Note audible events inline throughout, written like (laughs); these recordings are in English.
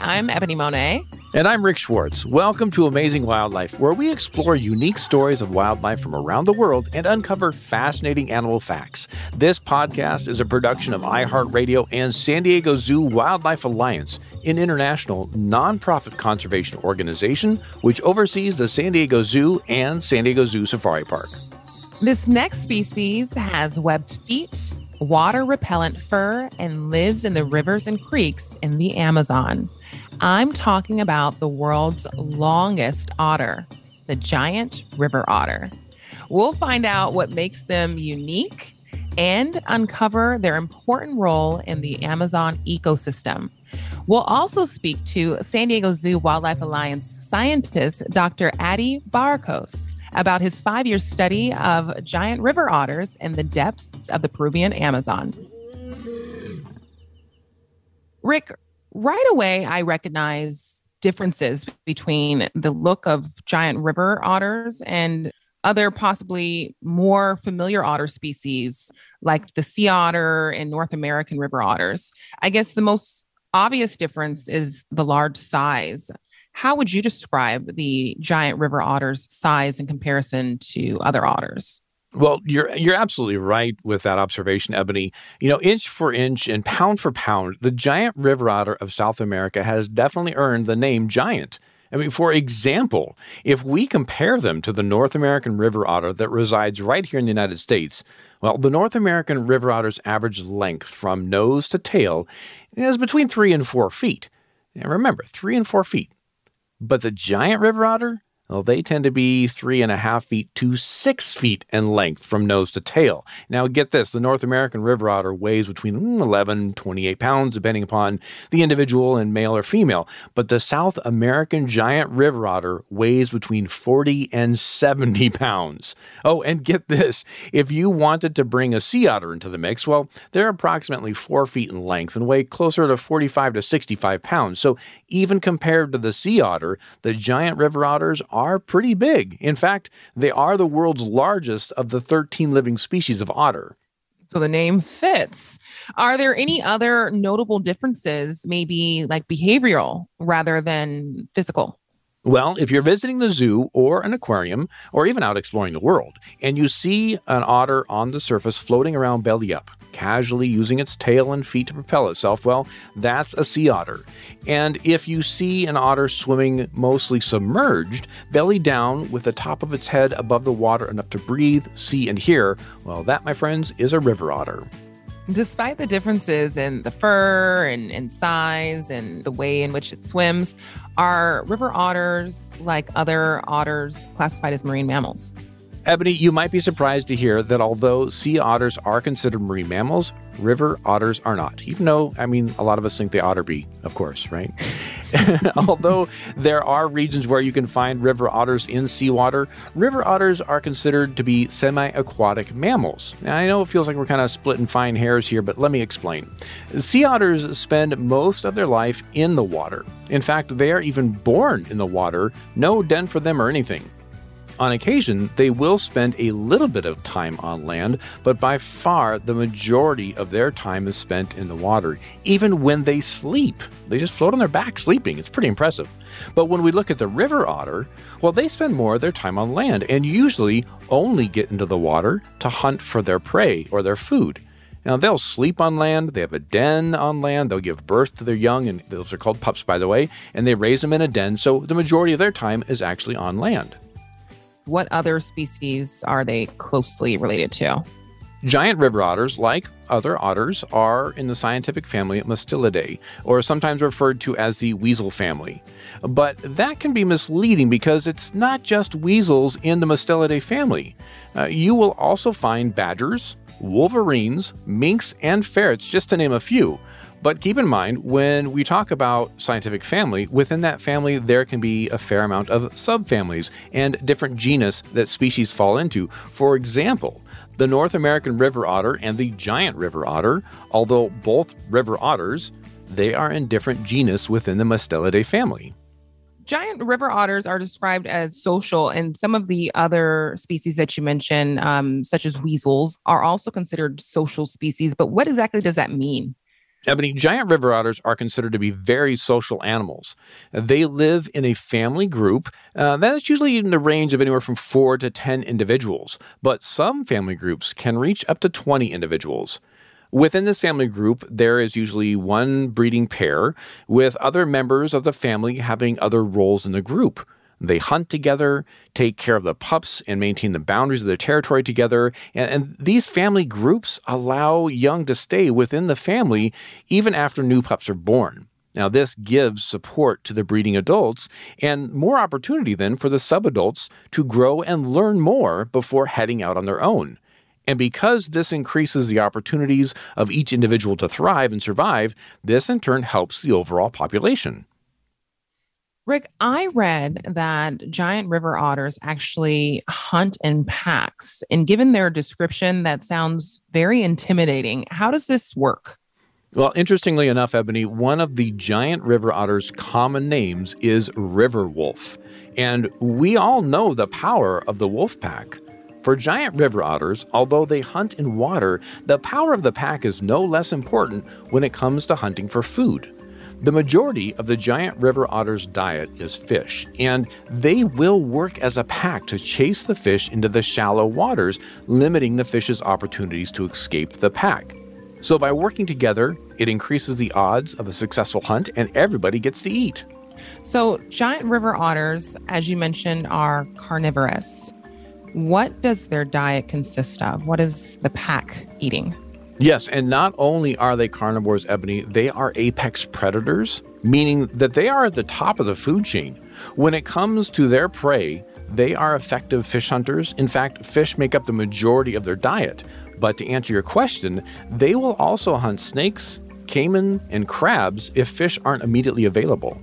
I'm Ebony Monet. And I'm Rick Schwartz. Welcome to Amazing Wildlife, where we explore unique stories of wildlife from around the world and uncover fascinating animal facts. This podcast is a production of iHeartRadio and San Diego Zoo Wildlife Alliance, an international nonprofit conservation organization which oversees the San Diego Zoo and San Diego Zoo Safari Park. This next species has webbed feet, water repellent fur, and lives in the rivers and creeks in the Amazon. I'm talking about the world's longest otter, the giant river otter. We'll find out what makes them unique and uncover their important role in the Amazon ecosystem. We'll also speak to San Diego Zoo Wildlife Alliance scientist Dr. Adi Barocas about his five year study of giant river otters in the depths of the Peruvian Amazon. Rick, right away, I recognize differences between the look of giant river otters and other possibly more familiar otter species like the sea otter and North American river otters. I guess the most obvious difference is the large size. How would you describe the giant river otter's size in comparison to other otters? Well, you're you're absolutely right with that observation, Ebony. You know, inch for inch and pound for pound, the giant river otter of South America has definitely earned the name giant. I mean, for example, if we compare them to the North American river otter that resides right here in the United States, well, the North American river otter's average length from nose to tail is between three and four feet. Now remember, three and four feet. But the giant river otter, well, they tend to be three and a half feet to six feet in length from nose to tail. Now, get this the North American river otter weighs between mm, 11 28 pounds, depending upon the individual and male or female. But the South American giant river otter weighs between 40 and 70 (laughs) pounds. Oh, and get this if you wanted to bring a sea otter into the mix, well, they're approximately four feet in length and weigh closer to 45 to 65 pounds. So, even compared to the sea otter, the giant river otters are pretty big. In fact, they are the world's largest of the 13 living species of otter. So the name fits. Are there any other notable differences, maybe like behavioral rather than physical? Well, if you're visiting the zoo or an aquarium, or even out exploring the world, and you see an otter on the surface floating around belly up, casually using its tail and feet to propel itself, well, that's a sea otter. And if you see an otter swimming mostly submerged, belly down with the top of its head above the water enough to breathe, see, and hear, well, that, my friends, is a river otter. Despite the differences in the fur and, and size and the way in which it swims, are river otters, like other otters, classified as marine mammals? Ebony, you might be surprised to hear that although sea otters are considered marine mammals, river otters are not. Even though, I mean, a lot of us think they ought to be, of course, right? (laughs) (laughs) although there are regions where you can find river otters in seawater, river otters are considered to be semi aquatic mammals. Now, I know it feels like we're kind of splitting fine hairs here, but let me explain. Sea otters spend most of their life in the water. In fact, they are even born in the water, no den for them or anything. On occasion, they will spend a little bit of time on land, but by far the majority of their time is spent in the water. Even when they sleep, they just float on their back sleeping. It's pretty impressive. But when we look at the river otter, well, they spend more of their time on land and usually only get into the water to hunt for their prey or their food. Now, they'll sleep on land, they have a den on land, they'll give birth to their young, and those are called pups, by the way, and they raise them in a den, so the majority of their time is actually on land. What other species are they closely related to? Giant river otters, like other otters, are in the scientific family Mustelidae, or sometimes referred to as the weasel family. But that can be misleading because it's not just weasels in the Mustelidae family. Uh, you will also find badgers, wolverines, minks, and ferrets, just to name a few. But keep in mind, when we talk about scientific family, within that family, there can be a fair amount of subfamilies and different genus that species fall into. For example, the North American river otter and the giant river otter, although both river otters, they are in different genus within the Mustelidae family. Giant river otters are described as social, and some of the other species that you mentioned, um, such as weasels, are also considered social species. But what exactly does that mean? Ebony, giant river otters are considered to be very social animals. They live in a family group uh, that is usually in the range of anywhere from four to 10 individuals, but some family groups can reach up to 20 individuals. Within this family group, there is usually one breeding pair, with other members of the family having other roles in the group. They hunt together, take care of the pups, and maintain the boundaries of their territory together. And, and, these family groups allow young to stay within the family even after new pups are born. Now, this gives support to the breeding adults and more opportunity then for the subadults to grow and learn more before heading out on their own. And because this increases the opportunities of each individual to thrive and survive, this in turn helps the overall population. Rick, I read that giant river otters actually hunt in packs. And given their description, that sounds very intimidating. How does this work? Well, interestingly enough, Ebony, one of the giant river otter's common names is river wolf. And we all know the power of the wolf pack. For giant river otters, although they hunt in water, the power of the pack is no less important when it comes to hunting for food. The majority of the giant river otter's diet is fish, and they will work as a pack to chase the fish into the shallow waters, limiting the fish's opportunities to escape the pack. So, by working together, it increases the odds of a successful hunt, and everybody gets to eat. So, giant river otters, as you mentioned, are carnivorous. What does their diet consist of? What is the pack eating? Yes, and not only are they carnivores, Ebony, they are apex predators, meaning that they are at the top of the food chain. When it comes to their prey, they are effective fish hunters. In fact, fish make up the majority of their diet. But to answer your question, they will also hunt snakes, caiman, and crabs if fish aren't immediately available.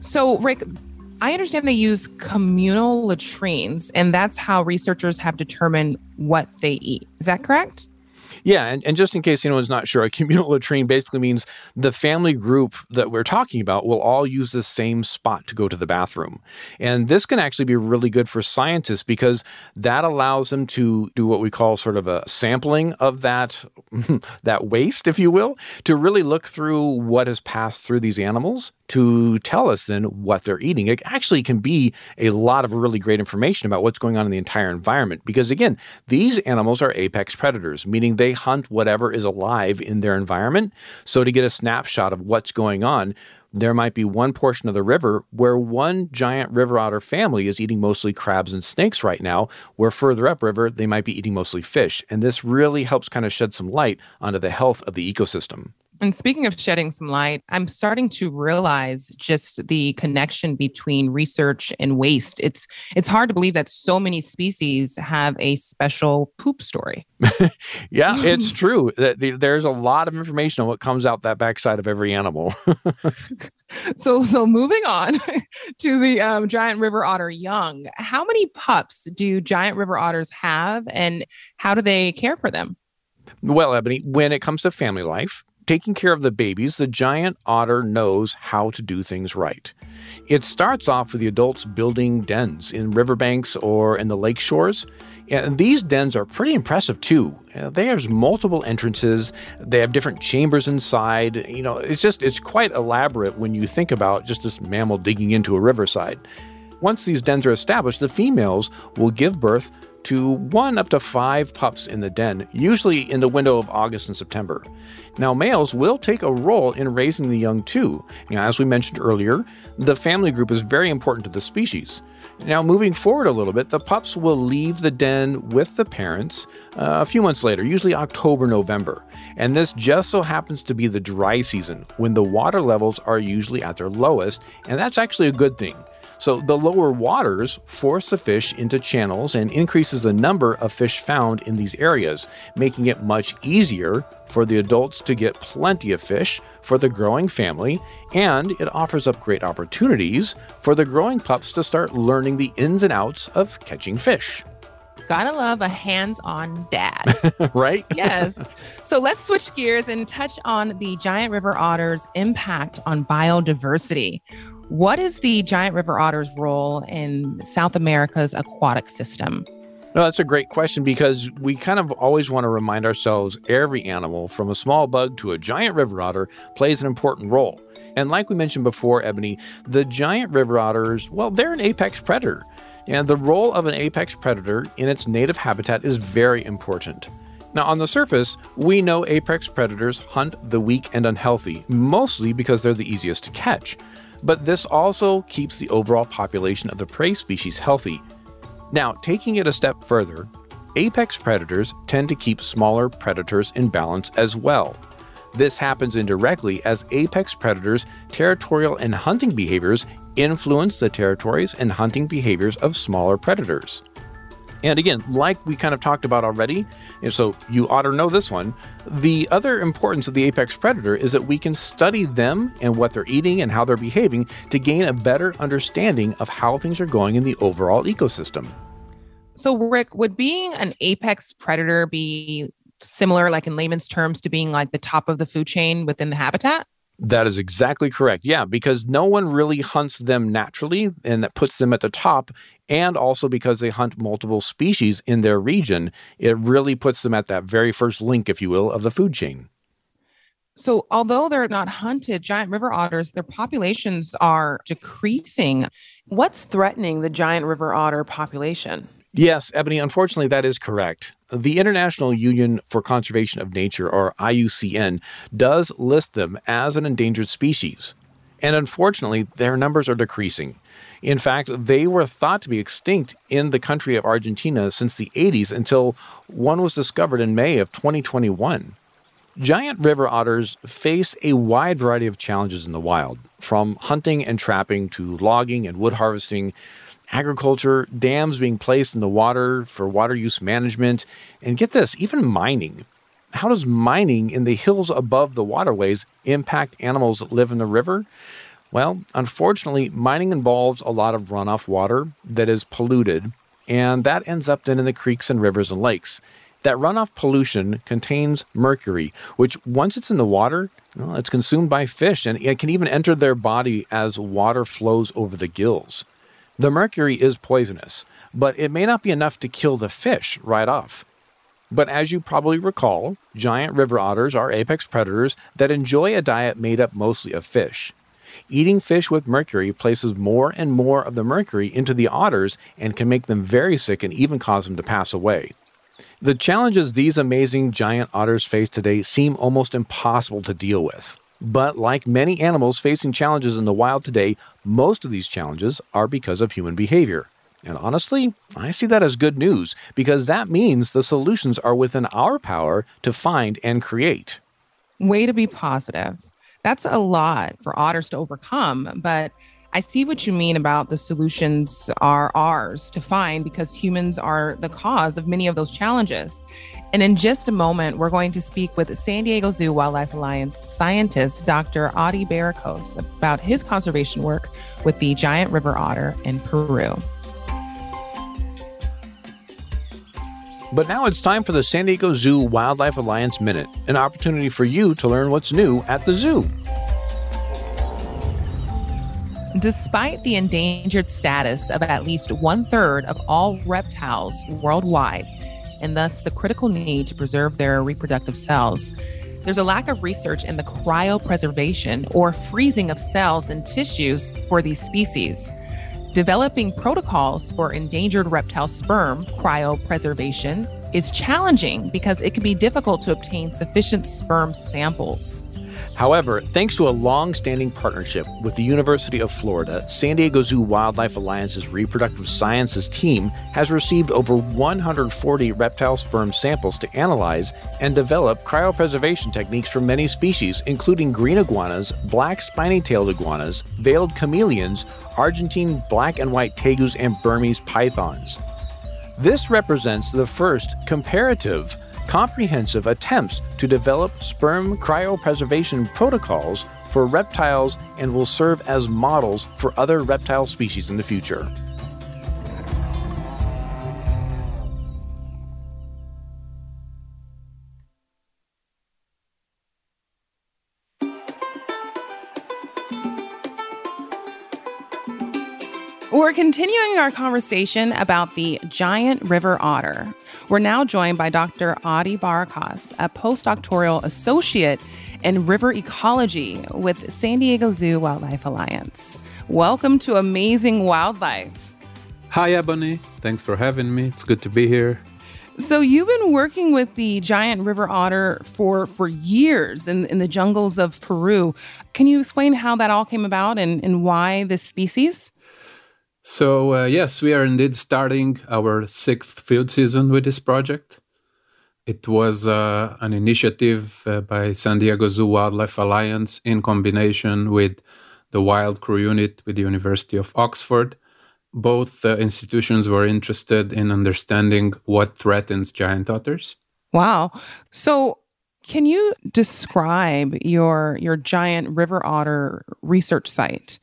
So, Rick, I understand they use communal latrines, and that's how researchers have determined what they eat. Is that correct? Yeah, and, and just in case anyone's not sure, a communal (laughs) latrine basically means the family group that we're talking about will all use the same spot to go to the bathroom. And this can actually be really good for scientists because that allows them to do what we call sort of a sampling of that (laughs) that waste, if you will, to really look through what has passed through these animals to tell us then what they're eating. It actually can be a lot of really great information about what's going on in the entire environment because, again, these animals are apex predators, meaning they hunt whatever is alive in their environment. So, to get a snapshot of what's going on, there might be one portion of the river where one giant river otter family is eating mostly crabs and snakes right now, where further upriver they might be eating mostly fish. And this really helps kind of shed some light onto the health of the ecosystem. And speaking of shedding some light, I'm starting to realize just the connection between research and waste. It's it's hard to believe that so many species have a special poop story. (laughs) yeah, it's (laughs) true. There's a lot of information on what comes out that backside of every animal. (laughs) so so moving on to the um, giant river otter young. How many pups do giant river otters have, and how do they care for them? Well, Ebony, when it comes to family life, taking care of the babies, the giant otter knows how to do things right. It starts off with the adults building dens in riverbanks or in the lake shores. And these dens are pretty impressive too. Uh, There's multiple entrances. They have different chambers inside. You know, it's just it's quite elaborate when you think about just this mammal digging into a riverside. Once these dens are established, the females will give birth to one up to five pups in the den, usually in the window of August and September. Now, males will take a role in raising the young too. Now, as we mentioned earlier, the family group is very important to the species. Now, moving forward a little bit, the pups will leave the den with the parents uh, a few months later, usually October, November. And this just so happens to be the dry season when the water levels are usually at their lowest, and that's actually a good thing. So the lower waters force the fish into channels and increases the number of fish found in these areas, making it much easier for the adults to get plenty of fish for the growing family, and it offers up great opportunities for the growing pups to start learning the ins and outs of catching fish. Gotta love a hands on dad. (laughs) right? yes. So let's switch gears and touch on the giant river otter's impact on biodiversity. What is the giant river otter's role in South America's aquatic system? No, that's a great question because we kind of always want to remind ourselves every animal, from a small bug to a giant river otter, plays an important role. And like we mentioned before, Ebony, the giant river otters, well, they're an apex predator. And the role of an apex predator in its native habitat is very important. Now, on the surface, we know apex predators hunt the weak and unhealthy, mostly because they're the easiest to catch. But this also keeps the overall population of the prey species healthy. Now, taking it a step further, apex predators tend to keep smaller predators in balance as well. This happens indirectly as apex predators' territorial and hunting behaviors influence the territories and hunting behaviors of smaller predators. And again, like we kind of talked about already, so you ought to know this one. The other importance of the apex predator is that we can study them and what they're eating and how they're behaving to gain a better understanding of how things are going in the overall ecosystem. So, Rick, would being an apex predator be similar, like in layman's terms, to being like the top of the food chain within the habitat? That is exactly correct. Yeah, because no one really hunts them naturally, and that puts them at the top. And also because they hunt multiple species in their region, it really puts them at that very first link, if you will, of the food chain. So, although they're not hunted, giant river otters, their populations are decreasing. What's threatening the giant river otter population? Yes, Ebony, unfortunately, that is correct. The International Union for Conservation of Nature, or IUCN, does list them as an endangered species. And unfortunately, their numbers are decreasing. In fact, they were thought to be extinct in the country of Argentina since the 80s until one was discovered in May of 2021. Giant river otters face a wide variety of challenges in the wild, from hunting and trapping to logging and wood harvesting agriculture, dams being placed in the water for water use management, and get this, even mining. How does mining in the hills above the waterways impact animals that live in the river? Well, unfortunately, mining involves a lot of runoff water that is polluted, and that ends up then in the creeks and rivers and lakes. That runoff pollution contains mercury, which once it's in the water, well, it's consumed by fish and it can even enter their body as water flows over the gills. The mercury is poisonous, but it may not be enough to kill the fish right off. But as you probably recall, giant river otters are apex predators that enjoy a diet made up mostly of fish. Eating fish with mercury places more and more of the mercury into the otters and can make them very sick and even cause them to pass away. The challenges these amazing giant otters face today seem almost impossible to deal with. But like many animals facing challenges in the wild today, most of these challenges are because of human behavior. And honestly, I see that as good news because that means the solutions are within our power to find and create. Way to be positive. That's a lot for otters to overcome, but I see what you mean about the solutions are ours to find because humans are the cause of many of those challenges. And in just a moment, we're going to speak with San Diego Zoo Wildlife Alliance scientist Dr. Adi Barocas about his conservation work with the giant river otter in Peru. But now it's time for the San Diego Zoo Wildlife Alliance Minute, an opportunity for you to learn what's new at the zoo. Despite the endangered status of at least one third of all reptiles worldwide, and thus the critical need to preserve their reproductive cells. There's a lack of research in the cryopreservation or freezing of cells and tissues for these species. Developing protocols for endangered reptile sperm cryopreservation is challenging because it can be difficult to obtain sufficient sperm samples. However, thanks to a long standing partnership with the University of Florida, San Diego Zoo Wildlife Alliance's reproductive sciences team has received over 140 reptile sperm samples to analyze and develop cryopreservation techniques for many species, including green iguanas, black spiny tailed iguanas, veiled chameleons, Argentine black and white tegus, and Burmese pythons. This represents the first comparative comprehensive attempts to develop sperm cryopreservation protocols for reptiles and will serve as models for other reptile species in the future. We're continuing our conversation about the giant river otter. We're now joined by Dr. Adi Barocas, a postdoctoral associate in river ecology with San Diego Zoo Wildlife Alliance. Welcome to Amazing Wildlife. Hi, Ebony. Thanks for having me. It's good to be here. So you've been working with the giant river otter for for years in, in the jungles of Peru. Can you explain how that all came about and, and why this species? So uh, yes, we are indeed starting our sixth field season with this project. It was uh, an initiative uh, by San Diego Zoo Wildlife Alliance in combination with the WildCRU Unit with the University of Oxford both uh, institutions were interested in understanding what threatens giant otters. Wow. So, can you describe your your giant river otter research site?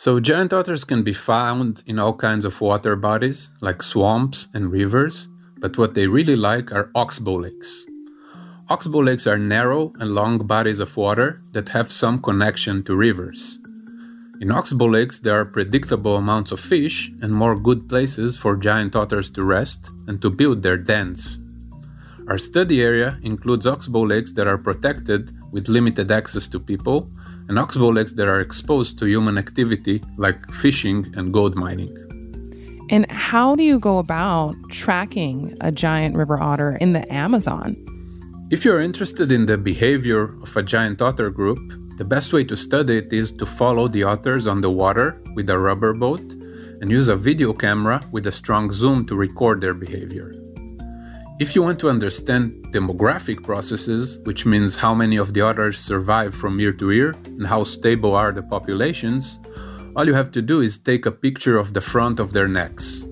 So, giant otters can be found in all kinds of water bodies, like swamps and rivers, but what they really like are oxbow lakes. Oxbow lakes are narrow and long bodies of water that have some connection to rivers. In oxbow lakes, there are predictable amounts of fish and more good places for giant otters to rest and to build their dens. Our study area includes oxbow lakes that are protected with limited access to people, and oxbow lakes that are exposed to human activity like fishing and gold mining. And how do you go about tracking a giant river otter in the Amazon? If you're interested in the behavior of a giant otter group, the best way to study it is to follow the otters on the water with a rubber boat and use a video camera with a strong zoom to record their behavior. If you want to understand demographic processes, which means how many of the otters survive from year to year and how stable are the populations, all you have to do is take a picture of the front of their necks.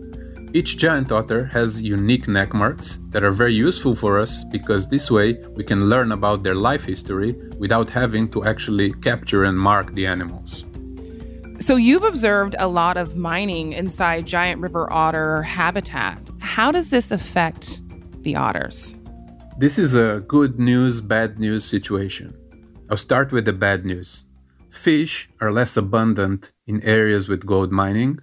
Each giant otter has unique neck marks that are very useful for us because this way we can learn about their life history without having to actually capture and mark the animals. So, you've observed a lot of mining inside giant river otter habitat. How does this affect the otters? This is a good news, bad news situation. I'll start with the bad news. Fish are less abundant in areas with gold mining,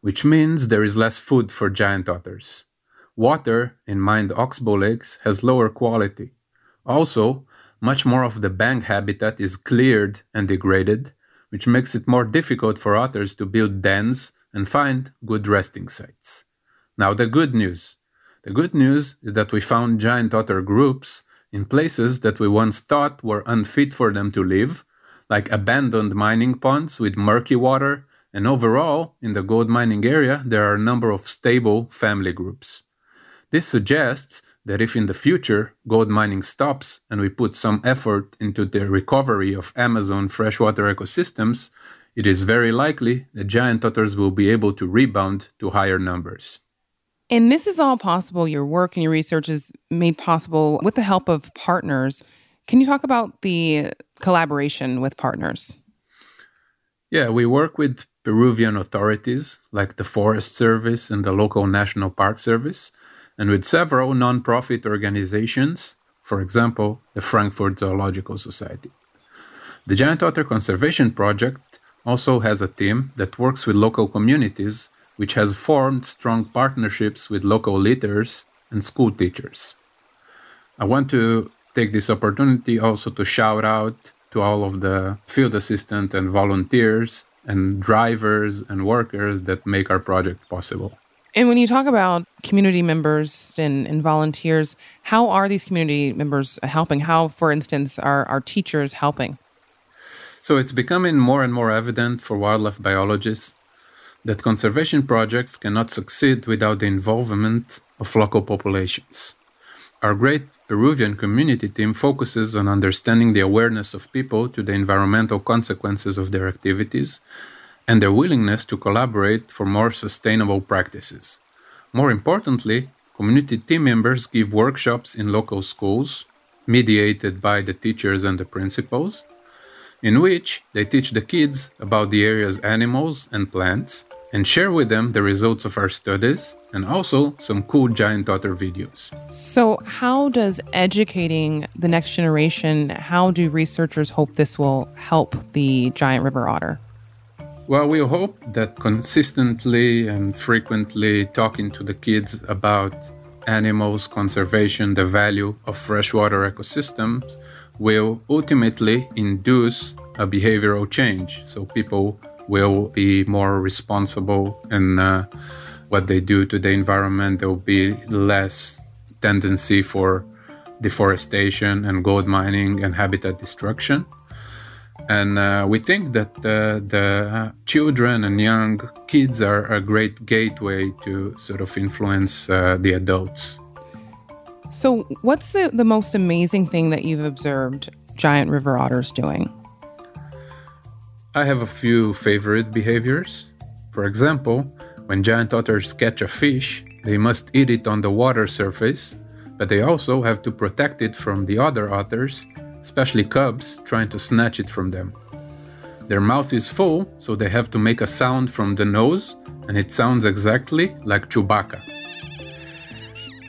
which means there is less food for giant otters. Water in mined oxbow lakes has lower quality. Also, much more of the bank habitat is cleared and degraded, which makes it more difficult for otters to build dens and find good resting sites. Now, the good news. The good news is that we found giant otter groups in places that we once thought were unfit for them to live, like abandoned mining ponds with murky water and overall, in the gold mining area, there are a number of stable family groups. This suggests that if in the future gold mining stops and we put some effort into the recovery of Amazon freshwater ecosystems, it is very likely that giant otters will be able to rebound to higher numbers. And this is all possible. Your work and your research is made possible with the help of partners. Can you talk about the collaboration with partners? Yeah, we work with Peruvian authorities like the Forest Service and the local National Park Service, and with several nonprofit organizations, for example, the Frankfurt Zoological Society. The Giant Otter Conservation Project also has a team that works with local communities, which has formed strong partnerships with local leaders and school teachers. I want to take this opportunity also to shout out to all of the field assistant and volunteers and drivers and workers that make our project possible. And when you talk about community members and, and volunteers, how are these community members helping? How, for instance, are our teachers helping? So it's becoming more and more evident for wildlife biologists that conservation projects cannot succeed without the involvement of local populations. Our great Peruvian community team focuses on understanding the awareness of people to the environmental consequences of their activities and their willingness to collaborate for more sustainable practices. More importantly, community team members give workshops in local schools, mediated by the teachers and the principals, in which they teach the kids about the area's animals and plants and share with them the results of our studies and also some cool giant otter videos. So, how does educating the next generation, how do researchers hope this will help the giant river otter? Well, we hope that consistently and frequently talking to the kids about animals, conservation, the value of freshwater ecosystems will ultimately induce a behavioral change. So people will be more responsible in uh, what they do to the environment. There will be less tendency for deforestation and gold mining and habitat destruction. And uh, we think that uh, the children and young kids are a great gateway to sort of influence uh, the adults. So, what's the, the most amazing thing that you've observed giant river otters doing? I have a few favorite behaviors. For example, when giant otters catch a fish, they must eat it on the water surface, but they also have to protect it from the other otters especially cubs, trying to snatch it from them. Their mouth is full, so they have to make a sound from the nose, and it sounds exactly like Chewbacca.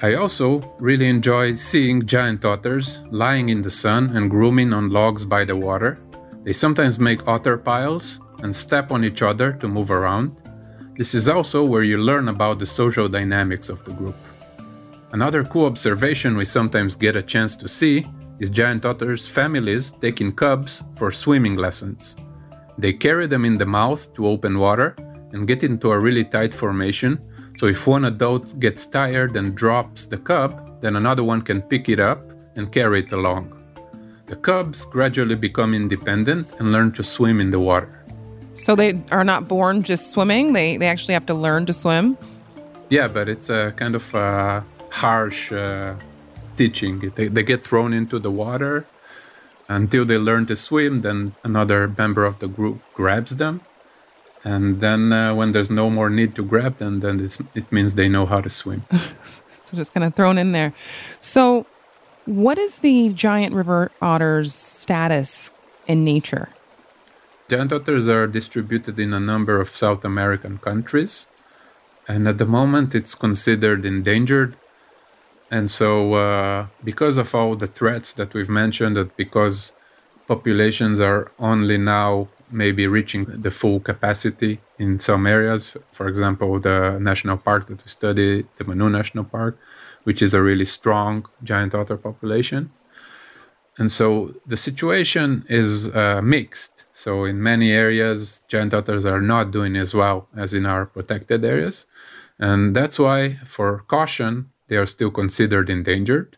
I also really enjoy seeing giant otters lying in the sun and grooming on logs by the water. They sometimes make otter piles and step on each other to move around. This is also where you learn about the social dynamics of the group. Another cool observation we sometimes get a chance to see is giant otters' families taking cubs for swimming lessons. They carry them in the mouth to open water and get into a really tight formation, so if one adult gets tired and drops the cub, then another one can pick it up and carry it along. The cubs gradually become independent and learn to swim in the water. So they are not born just swimming, they, they actually have to learn to swim? Yeah, but it's a kind of a harsh uh, teaching. They, they get thrown into the water until they learn to swim. Then another member of the group grabs them. And then uh, when there's no more need to grab them, then it means they know how to swim. (laughs) so just kind of thrown in there. So, what is the giant river otter's status in nature? Giant otters are distributed in a number of South American countries. And at the moment, it's considered endangered and so, uh, because of all the threats that we've mentioned, that because populations are only now maybe reaching the full capacity in some areas, for example, the national park that we study, the Manu National Park, which is a really strong giant otter population. And so the situation is uh, mixed. So, in many areas, giant otters are not doing as well as in our protected areas. And that's why, for caution, they are still considered endangered.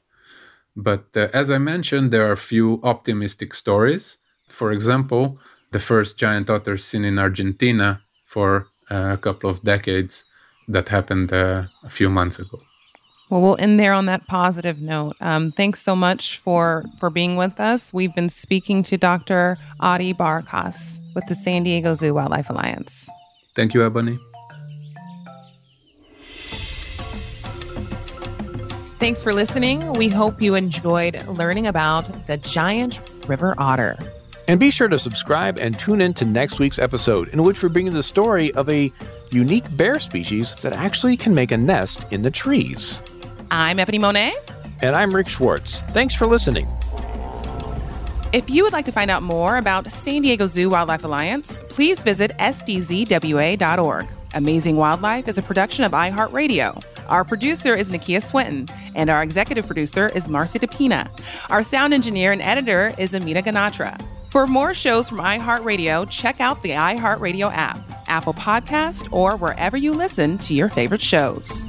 But uh, as I mentioned, there are a few optimistic stories. For example, the first giant otter seen in Argentina for uh, a couple of decades that happened uh, a few months ago. Well, we'll end there on that positive note. Um, thanks so much for for being with us. We've been speaking to Dr. Adi Barocas with the San Diego Zoo Wildlife Alliance. Thank you, Ebony. Thanks for listening. We hope you enjoyed learning about the giant river otter. And be sure to subscribe and tune in to next week's episode, in which we're bringing the story of a unique bear species that actually can make a nest in the trees. I'm Ebony Monet. And I'm Rick Schwartz. Thanks for listening. If you would like to find out more about San Diego Zoo Wildlife Alliance, please visit sdzwa.org. Amazing Wildlife is a production of iHeartRadio. Our producer is Nakia Swinton, and our executive producer is Marcy DePina. Our sound engineer and editor is Amita Ganatra. For more shows from iHeartRadio, check out the iHeartRadio app, Apple Podcast, or wherever you listen to your favorite shows.